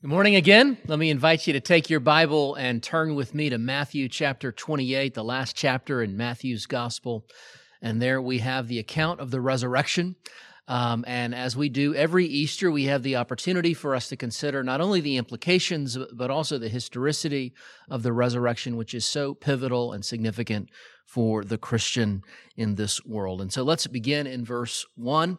Good morning again. Let me invite you to take your Bible and turn with me to Matthew chapter 28, the last chapter in Matthew's Gospel. And there we have the account of the resurrection. Um, and as we do every Easter, we have the opportunity for us to consider not only the implications, but also the historicity of the resurrection, which is so pivotal and significant for the Christian in this world. And so let's begin in verse 1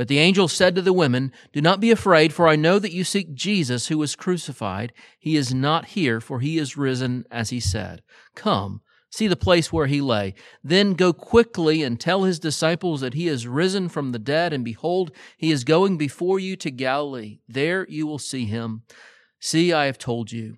But the angel said to the women, Do not be afraid, for I know that you seek Jesus who was crucified. He is not here, for he is risen, as he said. Come, see the place where he lay. Then go quickly and tell his disciples that he is risen from the dead, and behold, he is going before you to Galilee. There you will see him. See, I have told you.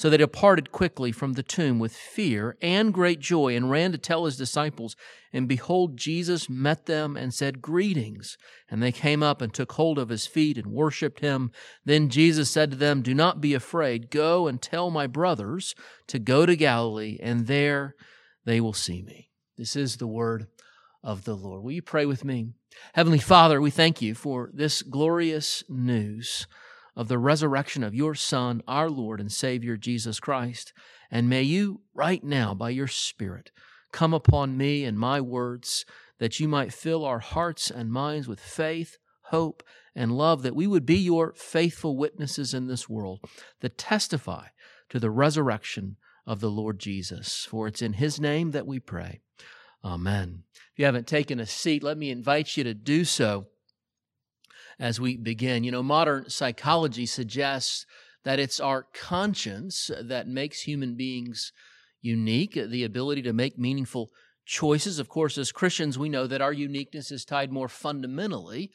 So they departed quickly from the tomb with fear and great joy and ran to tell his disciples. And behold, Jesus met them and said, Greetings. And they came up and took hold of his feet and worshipped him. Then Jesus said to them, Do not be afraid. Go and tell my brothers to go to Galilee, and there they will see me. This is the word of the Lord. Will you pray with me? Heavenly Father, we thank you for this glorious news of the resurrection of your Son, our Lord and Savior, Jesus Christ. And may you, right now, by your Spirit, come upon me and my words, that you might fill our hearts and minds with faith, hope, and love, that we would be your faithful witnesses in this world that testify to the resurrection of the Lord Jesus. For it's in his name that we pray. Amen. If you haven't taken a seat, let me invite you to do so as we begin. You know, modern psychology suggests that it's our conscience that makes human beings unique, the ability to make meaningful choices. Of course, as Christians, we know that our uniqueness is tied more fundamentally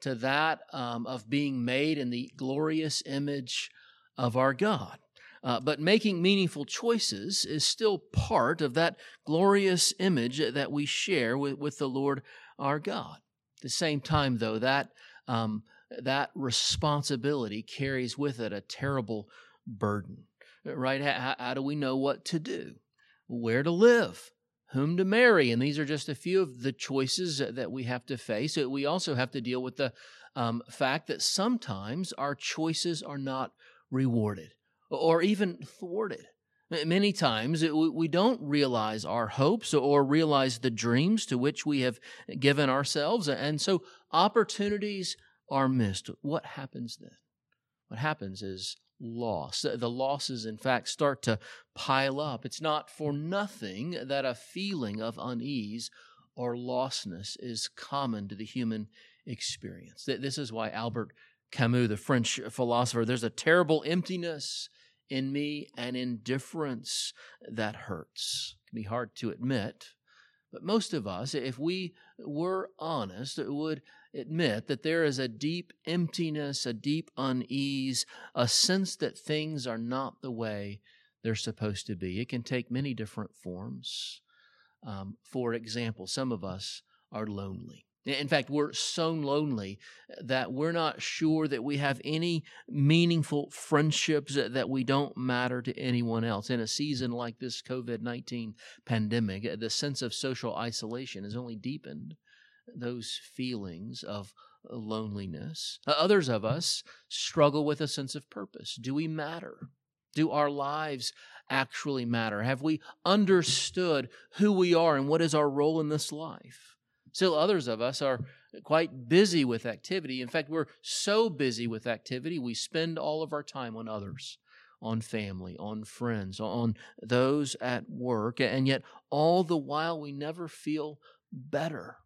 to that um, of being made in the glorious image of our God. Uh, but making meaningful choices is still part of that glorious image that we share with, with the Lord our God. At the same time, though, that um, that responsibility carries with it a terrible burden, right? How, how do we know what to do? Where to live? Whom to marry? And these are just a few of the choices that we have to face. We also have to deal with the um, fact that sometimes our choices are not rewarded or even thwarted. Many times we don't realize our hopes or realize the dreams to which we have given ourselves. And so opportunities are missed. What happens then? What happens is loss. The losses, in fact, start to pile up. It's not for nothing that a feeling of unease or lostness is common to the human experience. This is why Albert Camus, the French philosopher, there's a terrible emptiness in me an indifference that hurts. It can be hard to admit, but most of us, if we were honest, would admit that there is a deep emptiness, a deep unease, a sense that things are not the way they're supposed to be. It can take many different forms. Um, for example, some of us are lonely. In fact, we're so lonely uh, that we're not sure that we have any meaningful friendships that we don't matter to anyone else. In a season like this COVID 19 pandemic, uh, the sense of social isolation has only deepened those feelings of loneliness. Uh, others of us struggle with a sense of purpose. Do we matter? Do our lives actually matter? Have we understood who we are and what is our role in this life? Still, others of us are quite busy with activity. In fact, we're so busy with activity, we spend all of our time on others, on family, on friends, on those at work, and yet all the while we never feel better.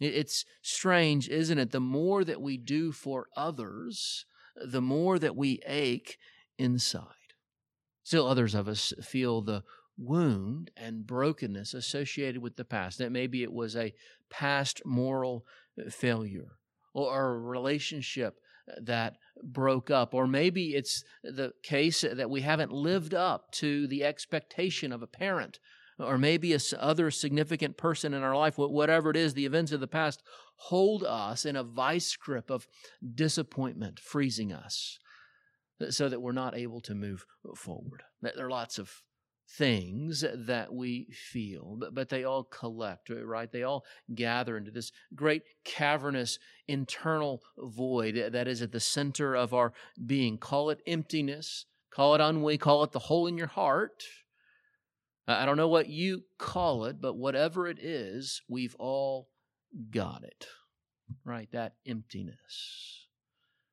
It's strange, isn't it? The more that we do for others, the more that we ache inside. Still, others of us feel the wound and brokenness associated with the past. That maybe it was a past moral uh, failure or a relationship that broke up. Or maybe it's the case that we haven't lived up to the expectation of a parent. Or maybe a other significant person in our life, whatever it is, the events of the past hold us in a vice grip of disappointment, freezing us so that we're not able to move forward. There are lots of things that we feel, but, but they all collect, right? They all gather into this great cavernous internal void that is at the center of our being. Call it emptiness, call it ennui, call it the hole in your heart. I don't know what you call it, but whatever it is, we've all got it, right? That emptiness.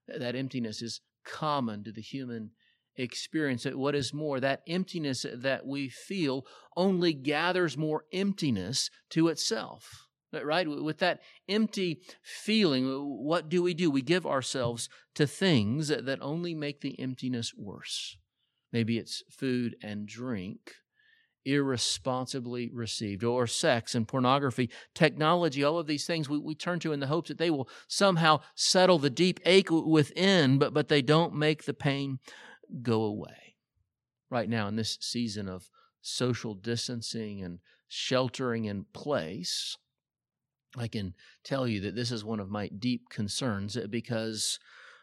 That emptiness is common to the human experience. It. What is more, that emptiness that we feel only gathers more emptiness to itself. Right? With that empty feeling, what do we do? We give ourselves to things that only make the emptiness worse. Maybe it's food and drink irresponsibly received, or sex and pornography, technology, all of these things we, we turn to in the hopes that they will somehow settle the deep ache within, but, but they don't make the pain go away. Right now, in this season of social distancing and sheltering in place, I can tell you that this is one of my deep concerns eh, because,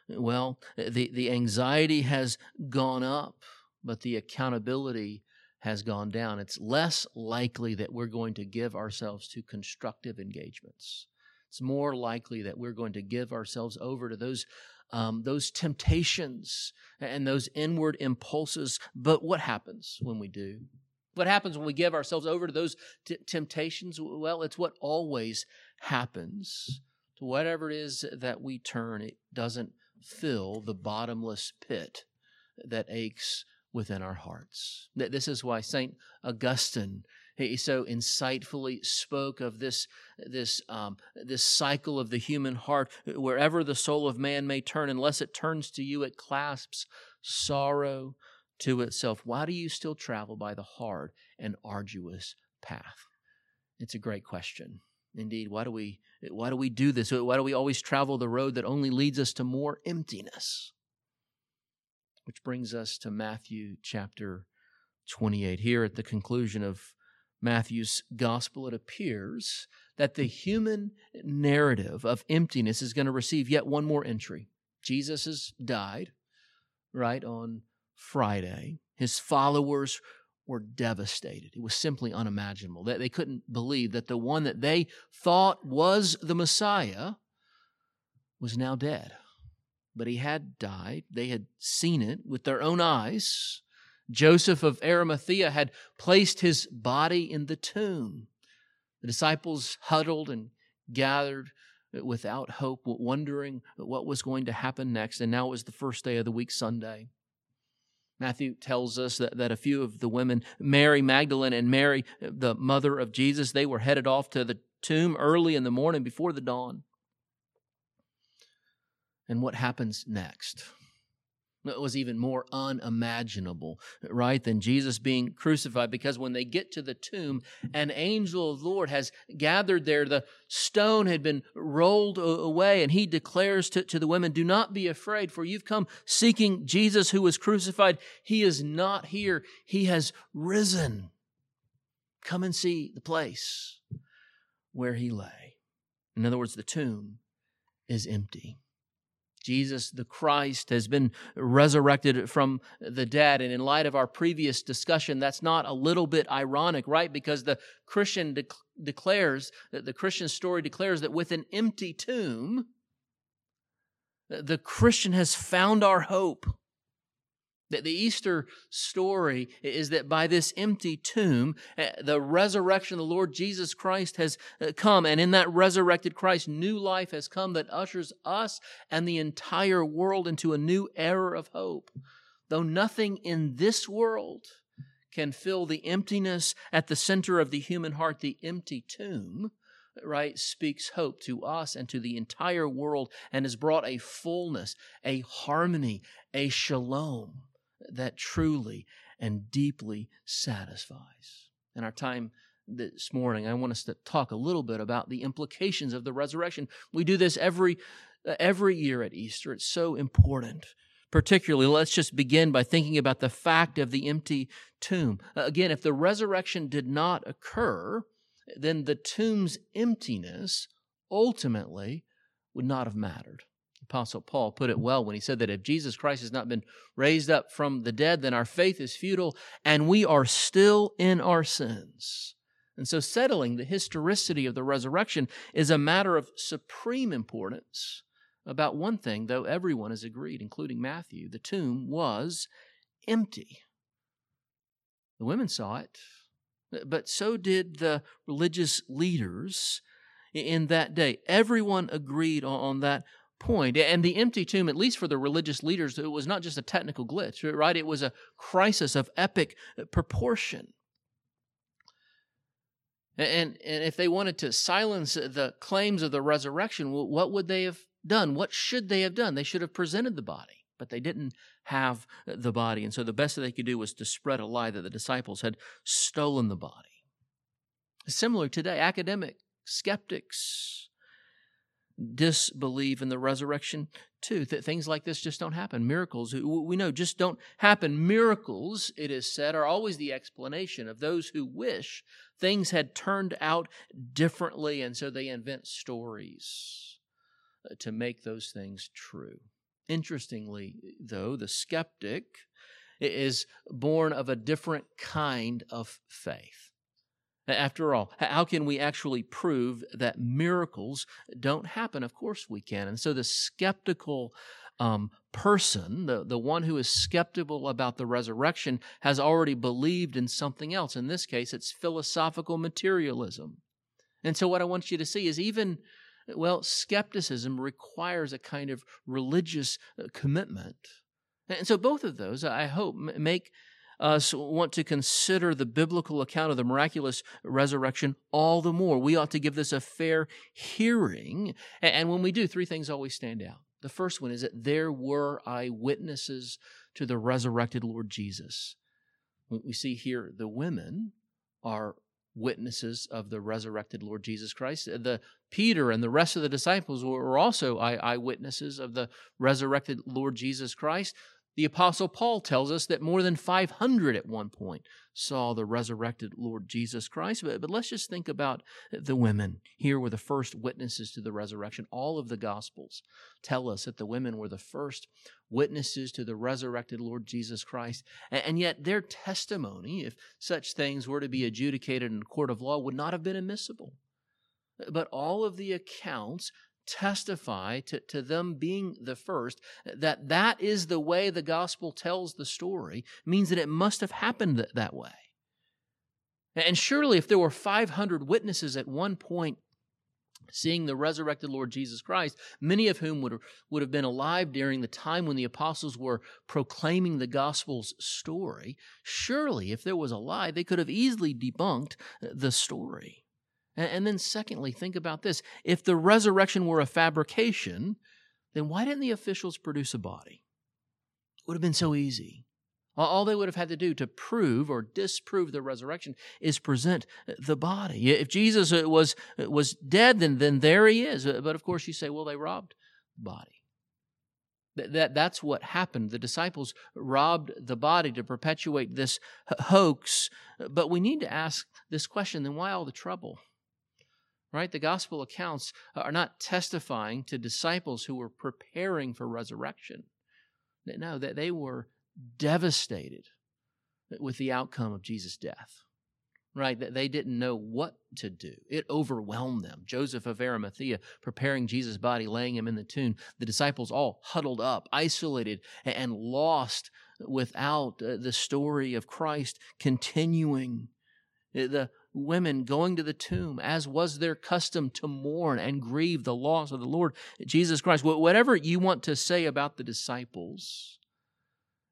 well, the, the anxiety has gone up, but the accountability has gone down. It's less likely that we're going to give ourselves to constructive engagements. It's more likely that we're going to give ourselves over to those um, those temptations and those inward impulses. But what happens when we do? What happens when we give ourselves over to those t- temptations? Well, it's what always happens. To whatever it is that we turn, it doesn't fill the bottomless pit that aches within our hearts. This is why St. Augustine he so insightfully spoke of this, this, um, this cycle of the human heart. Wherever the soul of man may turn, unless it turns to you, it clasps sorrow to itself. Why do you still travel by the hard and arduous path? It's a great question. Indeed, why do we why do we do this? Why do we always travel the road that only leads us to more emptiness? Which brings us to Matthew chapter 28. Here at the conclusion of Matthew's gospel, it appears that the human narrative of emptiness is going to receive yet one more entry. Jesus has died, right, on Friday. His followers were devastated. It was simply unimaginable. That they couldn't believe that the one that they thought was the Messiah was now dead. But he had died. They had seen it with their own eyes. Joseph of Arimathea had placed his body in the tomb. The disciples huddled and gathered without hope, wondering what was going to happen next. And now it was the first day of the week, Sunday. Matthew tells us that, that a few of the women, Mary Magdalene and Mary, the mother of Jesus, they were headed off to the tomb early in the morning before the dawn. And what happens next? Was even more unimaginable, right, than Jesus being crucified. Because when they get to the tomb, an angel of the Lord has gathered there. The stone had been rolled away, and he declares to, to the women, Do not be afraid, for you've come seeking Jesus who was crucified. He is not here, he has risen. Come and see the place where he lay. In other words, the tomb is empty. Jesus the Christ has been resurrected from the dead. And in light of our previous discussion, that's not a little bit ironic, right? Because the Christian de- declares, that the Christian story declares that with an empty tomb, the Christian has found our hope. That the Easter story is that by this empty tomb, eh, the resurrection of the Lord Jesus Christ has eh, come. And in that resurrected Christ, new life has come that ushers us and the entire world into a new era of hope. Though nothing in this world can fill the emptiness at the center of the human heart, the empty tomb, right, speaks hope to us and to the entire world and has brought a fullness, a harmony, a shalom that truly and deeply satisfies. In our time this morning, I want us to talk a little bit about the implications of the resurrection. We do this every uh, every year at Easter. It's so important. Particularly, let's just begin by thinking about the fact of the empty tomb. Uh, again, if the resurrection did not occur, then the tomb's emptiness ultimately would not have mattered. Apostle Paul put it well when he said that if Jesus Christ has not been raised up from the dead, then our faith is futile and we are still in our sins. And so, settling the historicity of the resurrection is a matter of supreme importance. About one thing, though, everyone has agreed, including Matthew the tomb was empty. The women saw it, but so did the religious leaders in that day. Everyone agreed on that point. And the empty tomb, at least for the religious leaders, it was not just a technical glitch, right? It was a crisis of epic uh, proportion. And, and if they wanted to silence uh, the claims of the resurrection, what would they have done? What should they have done? They should have presented the body, but they didn't have uh, the body. And so the best that they could do was to spread a lie that the disciples had stolen the body. Similar today, academic skeptics disbelieve in the resurrection too. That things like this just don't happen. Miracles, we know, just don't happen. Miracles, it is said, are always the explanation of those who wish things had turned out differently, and so they invent stories uh, to make those things true. Interestingly, though, the skeptic is born of a different kind of faith. After all, how can we actually prove that miracles don't happen? Of course we can. And so the skeptical um, person, the, the one who is skeptical about the resurrection, has already believed in something else. In this case, it's philosophical materialism. And so, what I want you to see is even, well, skepticism requires a kind of religious uh, commitment. And so, both of those, I hope, make us want to consider the biblical account of the miraculous resurrection all the more. We ought to give this a fair hearing. And when we do, three things always stand out. The first one is that there were eyewitnesses to the resurrected Lord Jesus. We see here the women are witnesses of the resurrected Lord Jesus Christ. The Peter and the rest of the disciples were also eyewitnesses of the resurrected Lord Jesus Christ. The Apostle Paul tells us that more than 500 at one point saw the resurrected Lord Jesus Christ. But, but let's just think about the women. Here were the first witnesses to the resurrection. All of the Gospels tell us that the women were the first witnesses to the resurrected Lord Jesus Christ. And, and yet their testimony, if such things were to be adjudicated in a court of law, would not have been admissible. But all of the accounts testify to, to them being the first, that that is the way the gospel tells the story, means that it must have happened that way. And surely, if there were 500 witnesses at one point seeing the resurrected Lord Jesus Christ, many of whom would, would have been alive during the time when the apostles were proclaiming the gospel's story, surely, if there was a lie, they could have easily debunked the story. And, then, secondly, think about this if the resurrection were a fabrication, then why didn't the officials produce a body? It would have been so easy. All they would have had to do to prove or disprove the resurrection is present the body. If Jesus uh, was, uh, was dead, then, then there he is. Uh, but of course, you say, well, they robbed the body. That, that, that's what happened. The disciples robbed the body to perpetuate this hoax. But we need to ask this question then why all the trouble? Right? The gospel accounts are not testifying to disciples who were preparing for resurrection. No, that they were devastated with the outcome of Jesus' death, right? That they didn't know what to do. It overwhelmed them. Joseph of Arimathea preparing Jesus' body, laying him in the tomb. The disciples all huddled up, isolated, and lost without uh, the story of Christ continuing. The women going to the tomb, as was their custom to mourn and grieve the loss of the Lord Jesus Christ. Whatever you want to say about the disciples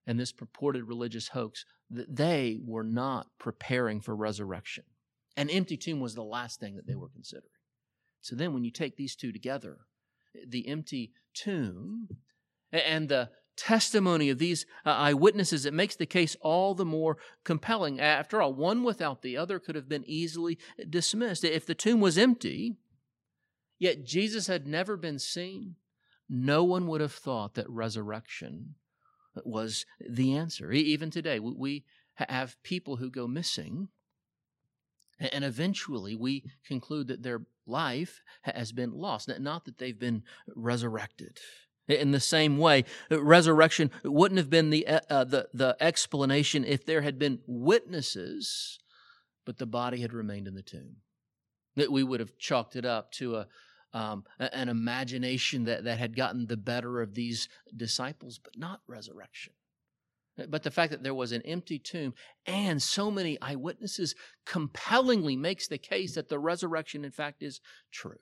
and this purported religious hoax, they were not preparing for resurrection. An empty tomb was the last thing that they were considering. So then, when you take these two together, the empty tomb and the testimony of these uh, eyewitnesses, it makes the case all the more compelling. After all, one without the other could have been easily dismissed. If the tomb was empty, yet Jesus had never been seen, no one would have thought that resurrection was the answer. Even today, we have people who go missing, and eventually we conclude that their life has been lost, not that they've been resurrected. In the same way, resurrection wouldn't have been the, uh, the, the explanation if there had been witnesses, but the body had remained in the tomb. That we would have chalked it up to a, um, an imagination that, that had gotten the better of these disciples, but not resurrection. But the fact that there was an empty tomb and so many eyewitnesses compellingly makes the case that the resurrection, in fact, is true.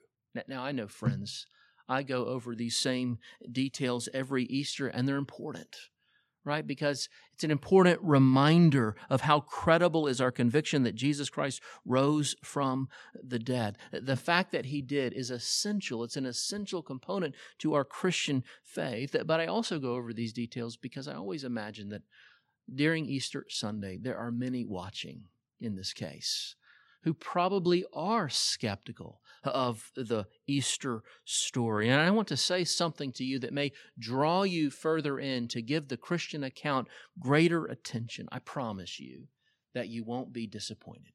Now, I know, friends, I go over these same details every Easter, and they're important right? Because it's an important reminder of how credible is our conviction that Jesus Christ rose from the dead. The fact that he did is essential. It's an essential component to our Christian faith. But I also go over these details because I always imagine that during Easter Sunday, there are many watching in this case who probably are skeptical of the Easter story. And I want to say something to you that may draw you further in to give the Christian account greater attention. I promise you that you won't be disappointed.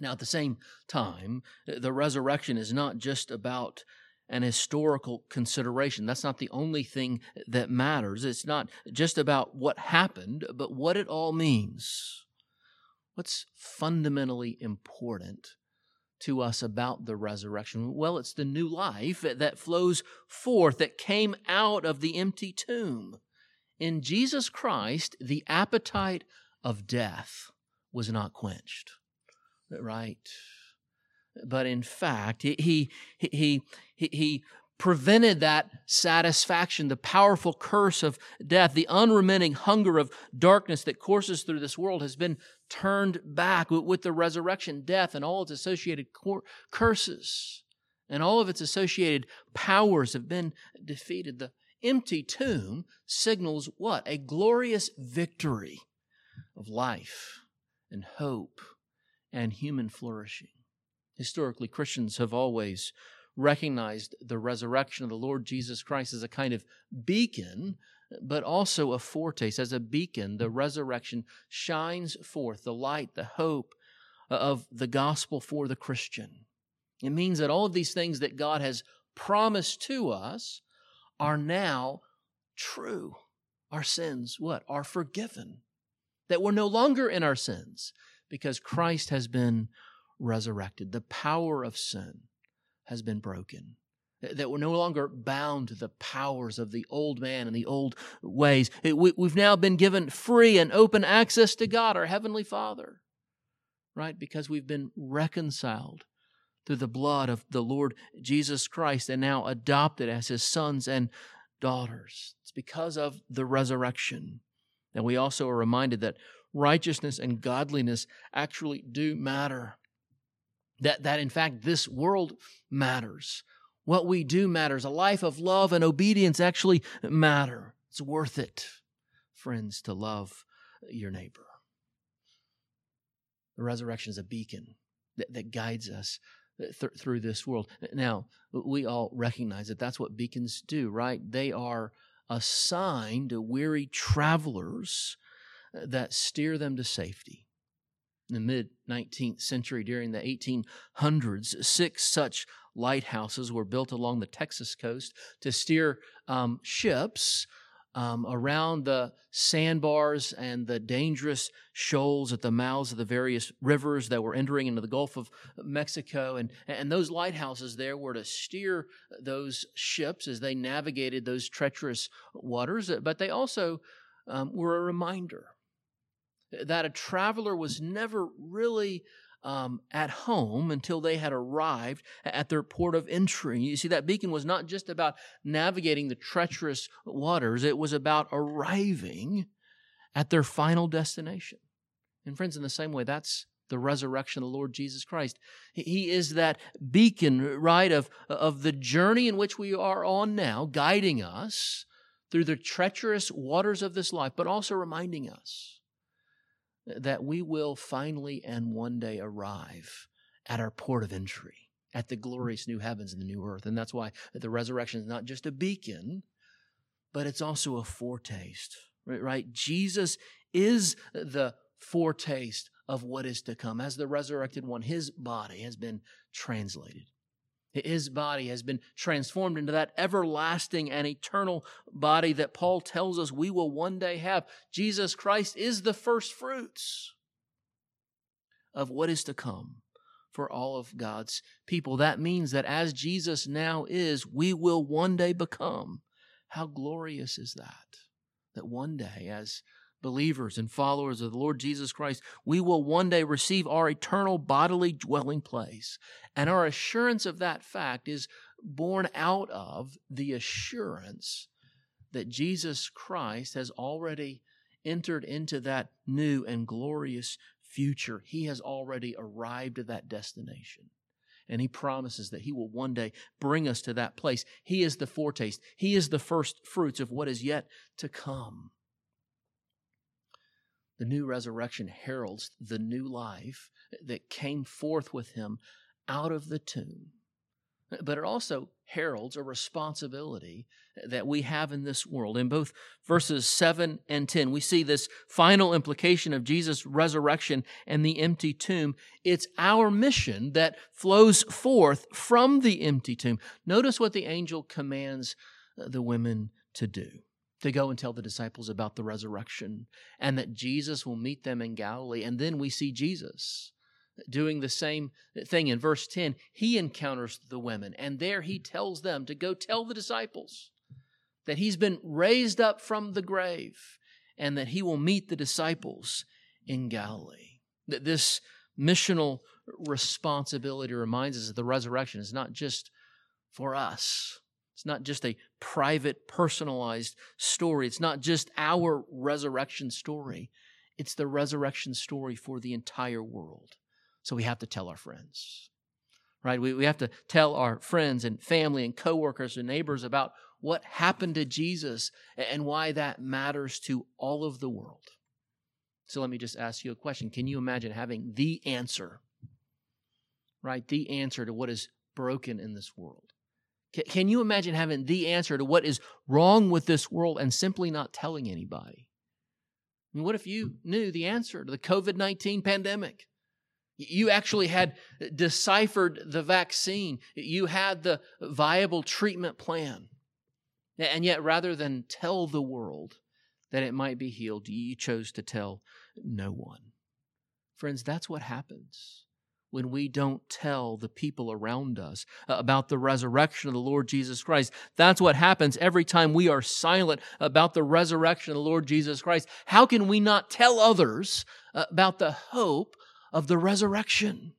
Now, at the same time, the resurrection is not just about an historical consideration. That's not the only thing that matters. It's not just about what happened, but what it all means. What's fundamentally important to us about the resurrection? Well, it's the new life that flows forth, that came out of the empty tomb. In Jesus Christ, the appetite of death was not quenched, right? But in fact, he, he, he, he prevented that satisfaction, the powerful curse of death, the unremitting hunger of darkness that courses through this world has been turned back with the resurrection, death, and all its associated curses. And all of its associated powers have been defeated. The empty tomb signals what? A glorious victory of life and hope and human flourishing. Historically, Christians have always recognized the resurrection of the Lord Jesus Christ as a kind of beacon, but also a foretaste. As a beacon, the resurrection shines forth the light, the hope uh, of the gospel for the Christian. It means that all of these things that God has promised to us are now true. Our sins, what? Are forgiven. That we're no longer in our sins because Christ has been resurrected. The power of sin has been broken. That we're no longer bound to the powers of the old man and the old ways. We, have now been given free and open access to God, our Heavenly Father, right? Because we've been reconciled through the blood of the Lord Jesus Christ and now adopted as His sons and daughters. It's because of the resurrection. And we also are reminded that righteousness and godliness actually do matter. That, that in fact, this world matters. What we do matters. A life of love and obedience actually matter. It's worth it, friends, to love your neighbor. The resurrection is a beacon that, that guides us uh, th- through this world. Now, we all recognize that that's what beacons do, right? They are a sign to weary travelers uh, that steer them to safety in the mid 19th century during the 1800s, six such lighthouses were built along the Texas coast to steer um, ships um, around the sandbars and the dangerous shoals at the mouths of the various rivers that were entering into the Gulf of Mexico. And, and those lighthouses there were to steer those ships as they navigated those treacherous waters, but they also um, were a reminder that a traveler was never really um, at home until they had arrived at their port of entry. You see, that beacon was not just about navigating the treacherous waters, it was about arriving at their final destination. And, friends, in the same way, that's the resurrection of the Lord Jesus Christ. He is that beacon, right, of, of the journey in which we are on now, guiding us through the treacherous waters of this life, but also reminding us that we will finally and one day arrive at our port of entry. at the hmm. glorious new heavens and the new earth. And that's why the resurrection is not just a beacon, but it's also a foretaste, right? right? Jesus is the foretaste of what is to come. As the resurrected one, his body has been translated. His body has been transformed into that everlasting and eternal body that Paul tells us we will one day have. Jesus Christ is the first fruits of what is to come for all of God's people. That means that as Jesus now is, we will one day become. How glorious is that? That one day, as believers and followers of the Lord Jesus Christ, we will one day receive our eternal bodily dwelling place. And our assurance of that fact is born out of the assurance that Jesus Christ has already entered into that new and glorious future. He has already arrived at that destination. And he promises that he will one day bring us to that place. He is the foretaste, he is the first fruits of what is yet to come. The new resurrection heralds the new life that came forth with him out of the tomb. But it also heralds a responsibility that we have in this world. In both verses 7 and 10, we see this final implication of Jesus' resurrection and the empty tomb. It's our mission that flows forth from the empty tomb. Notice what the angel commands the women to do to go and tell the disciples about the resurrection and that Jesus will meet them in Galilee. And then we see Jesus doing the same thing in verse 10. He encounters the women, and there he tells them to go tell the disciples that he's been raised up from the grave and that he will meet the disciples in Galilee. That this missional responsibility reminds us that the resurrection is not just for us, it's not just a private, personalized story. It's not just our resurrection story. It's the resurrection story for the entire world. So we have to tell our friends, right? We, we have to tell our friends and family and coworkers and neighbors about what happened to Jesus and why that matters to all of the world. So let me just ask you a question. Can you imagine having the answer, right? The answer to what is broken in this world? Can you imagine having the answer to what is wrong with this world and simply not telling anybody? I mean, what if you knew the answer to the COVID 19 pandemic? You actually had deciphered the vaccine, you had the viable treatment plan. And yet, rather than tell the world that it might be healed, you chose to tell no one. Friends, that's what happens when we don't tell the people around us about the resurrection of the Lord Jesus Christ. That's what happens every time we are silent about the resurrection of the Lord Jesus Christ. How can we not tell others about the hope of the resurrection?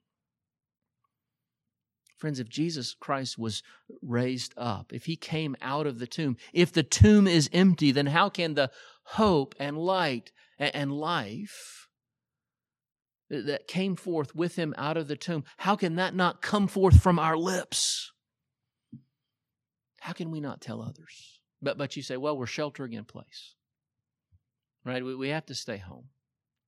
Friends, if Jesus Christ was raised up, if he came out of the tomb, if the tomb is empty, then how can the hope and light and life that came forth with him out of the tomb, how can that not come forth from our lips? How can we not tell others? But, but you say, well, we're sheltering in place, right? We, we have to stay home.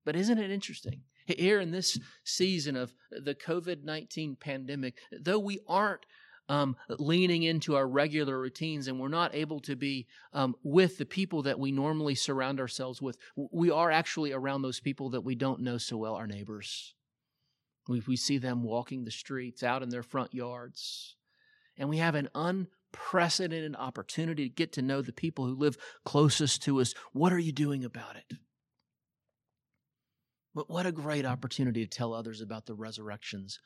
But isn't it interesting? Here in this season of the COVID 19 pandemic, though we aren't um, leaning into our regular routines and we're not able to be um, with the people that we normally surround ourselves with, we are actually around those people that we don't know so well, our neighbors. We, we see them walking the streets, out in their front yards. And we have an unprecedented opportunity to get to know the people who live closest to us. What are you doing about it? But what a great opportunity to tell others about the resurrection's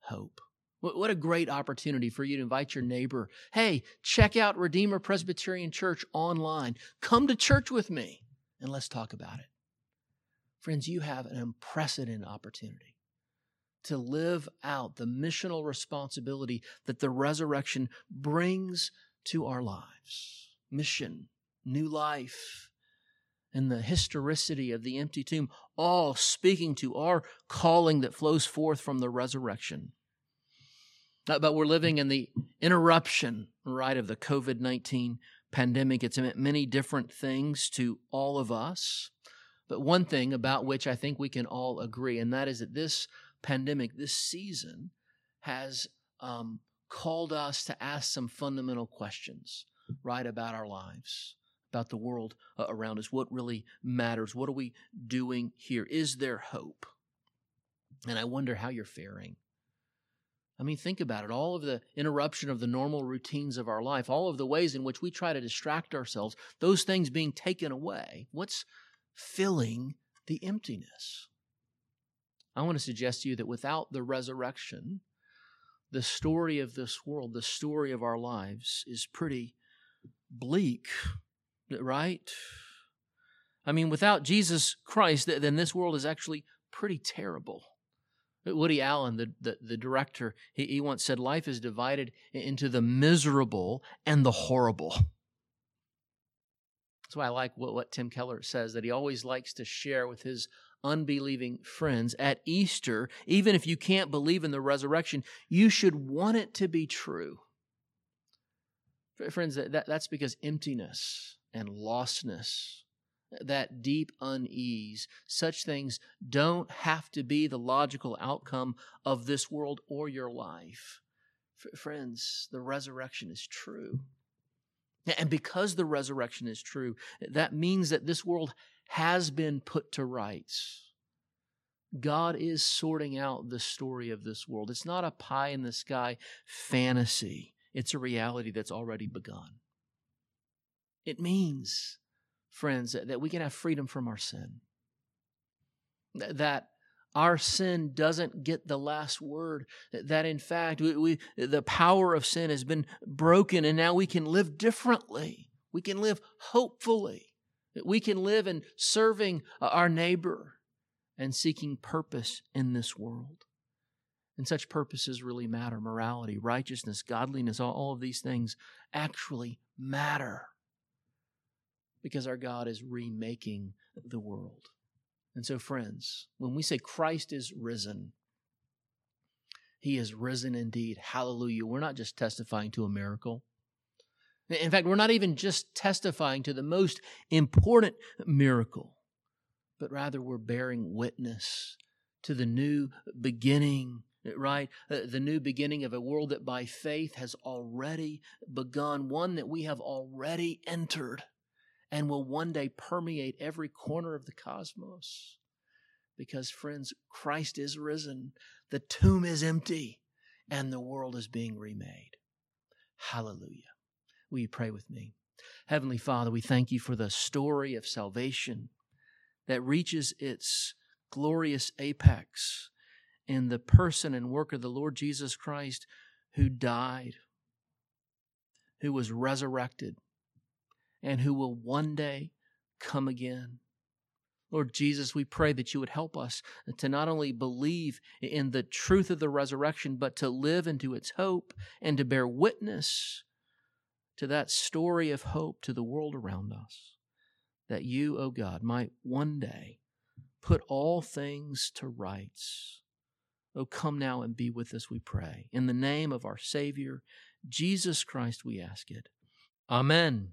hope. What a great opportunity for you to invite your neighbor. Hey, check out Redeemer Presbyterian Church online. Come to church with me and let's talk about it. Friends, you have an unprecedented opportunity to live out the missional responsibility that the resurrection brings to our lives. Mission, new life, and the historicity of the empty tomb, all speaking to our calling that flows forth from the resurrection. Uh, but we're living in the interruption, right, of the COVID 19 pandemic. It's meant many different things to all of us. But one thing about which I think we can all agree, and that is that this pandemic, this season, has um, called us to ask some fundamental questions, right, about our lives, about the world uh, around us. What really matters? What are we doing here? Is there hope? And I wonder how you're faring. I mean, think about it. All of the interruption of the normal routines of our life, all of the ways in which we try to distract ourselves, those things being taken away. What's filling the emptiness? I want to suggest to you that without the resurrection, the story of this world, the story of our lives, is pretty bleak, right? I mean, without Jesus Christ, then this world is actually pretty terrible. Woody Allen, the, the, the director, he, he once said, Life is divided into the miserable and the horrible. That's why I like what, what Tim Keller says, that he always likes to share with his unbelieving friends at Easter, even if you can't believe in the resurrection, you should want it to be true. Friends, that, that's because emptiness and lostness that deep unease. Such things don't have to be the logical outcome of this world or your life. F- friends, the resurrection is true. And because the resurrection is true, that means that this world has been put to rights. God is sorting out the story of this world. It's not a pie in the sky fantasy, it's a reality that's already begun. It means friends, that, we can have freedom from our sin. That our sin doesn't get the last word. That in fact, we, we, the power of sin has been broken and now we can live differently. We can live hopefully. We can live in serving uh, our neighbor and seeking purpose in this world. And such purposes really matter. Morality, righteousness, godliness, all, all of these things actually matter because our God is remaking the world. And so, friends, when we say Christ is risen, he is risen indeed. Hallelujah. We're not just testifying to a miracle. In fact, we're not even just testifying to the most important miracle, but rather we're bearing witness to the new beginning, right? Uh, the new beginning of a world that by faith has already begun, one that we have already entered and will one day permeate every corner of the cosmos. Because, friends, Christ is risen, the tomb is empty, and the world is being remade. Hallelujah. Will you pray with me? Heavenly Father, we thank you for the story of salvation that reaches its glorious apex in the person and work of the Lord Jesus Christ, who died, who was resurrected, and who will one day come again. Lord Jesus, we pray that you would help us to not only believe in the truth of the resurrection, but to live into its hope and to bear witness to that story of hope to the world around us. That you, O oh God, might one day put all things to rights. Oh, come now and be with us, we pray. In the name of our Savior, Jesus Christ, we ask it. Amen.